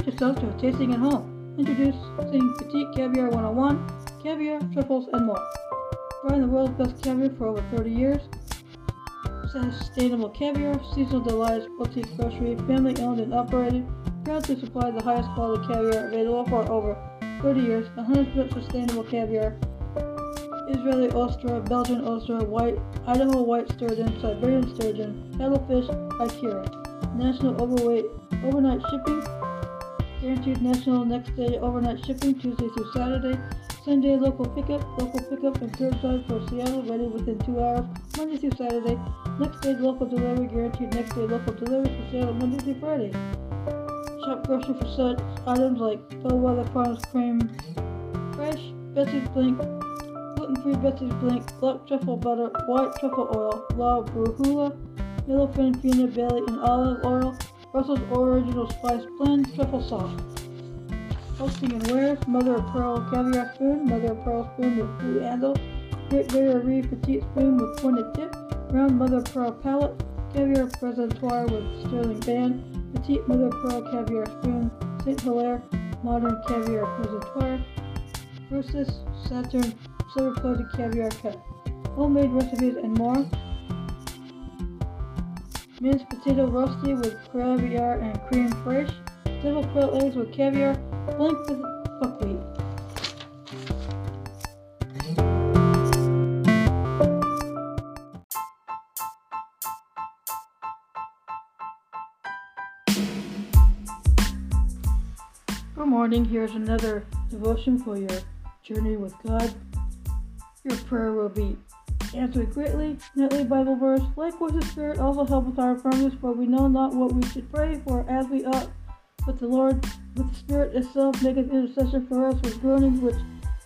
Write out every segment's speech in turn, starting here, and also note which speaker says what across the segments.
Speaker 1: Treat yourself to a tasting at home. Introducing Petite Caviar 101, caviar, truffles, and more. Buying the world's best caviar for over 30 years. Sustainable caviar, seasonal delights, boutique grocery, family owned and operated. Proud to supply the highest quality caviar available for over 30 years. 100% sustainable caviar. Israeli osetra, Belgian osetra, white, Idaho white sturgeon, Siberian sturgeon, paddlefish, Ikura. National overweight overnight shipping. Guaranteed national next day overnight shipping Tuesday through Saturday. Sunday local pickup, local pickup and curbside for Seattle, ready within two hours, Monday through Saturday. Next day local delivery, guaranteed next day local delivery for Seattle, Monday through Friday. Shop grocery for such items like Bellwether Farms cream, fresh, Betsy's Blink, gluten-free Betsy's Blink, black truffle butter, white truffle oil, La Brujula, yellowfin peanut belly and olive oil, Russell's Original Spice Blend, truffle sauce. Hosting and Mother of Pearl caviar spoon, Mother of Pearl spoon with blue handle, Great Barrier petite spoon with pointed tip, round Mother of Pearl palette, caviar presentoir with sterling band, petite Mother of Pearl caviar spoon, St. Hilaire modern caviar presentoir, versus Saturn silver-plated caviar cup, homemade recipes and more. Minced potato roasty with caviar and crème fraîche, double quail eggs with caviar, blini with buckwheat. Good morning. Here's another devotion for your journey with God. Your prayer will be answered greatly. Nightly Bible verse. Likewise, the Spirit also helpeth our infirmities, for we know not what we should pray for as we ought. But the Lord, with the Spirit itself, maketh intercession for us with groanings which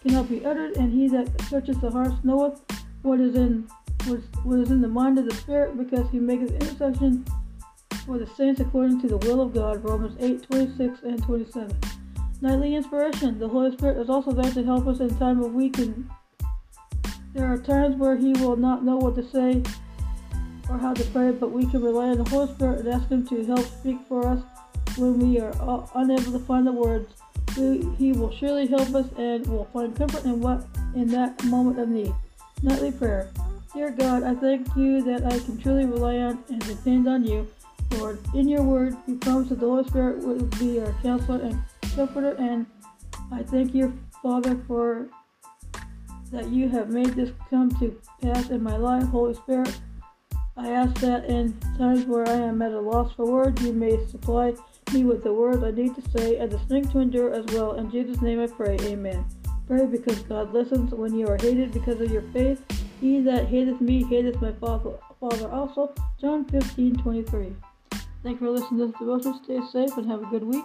Speaker 1: cannot be uttered. And he that searcheth the hearts knoweth what is in what is, what is in the mind of the Spirit, because he maketh intercession for the saints according to the will of God. Romans 8, 26 and 27. Nightly inspiration. The Holy Spirit is also there to help us in time of weakening. There are times where He will not know what to say or how to pray, but we can rely on the Holy Spirit and ask Him to help speak for us when we are unable to find the words. He will surely help us and will find comfort in what in that moment of need. Nightly prayer. Dear God, I thank you that I can truly rely on and depend on you. Lord, in your word, you promise that the Holy Spirit will be our counselor and comforter, and I thank you, Father, for that you have made this come to pass in my life, Holy Spirit. I ask that in times where I am at a loss for words, you may supply me with the words I need to say and the strength to endure as well. In Jesus' name I pray, amen. Pray because God listens when you are hated because of your faith. He that hateth me hateth my Father, also. John 15, 23. Thank you for listening to this devotion. Stay safe and have a good week.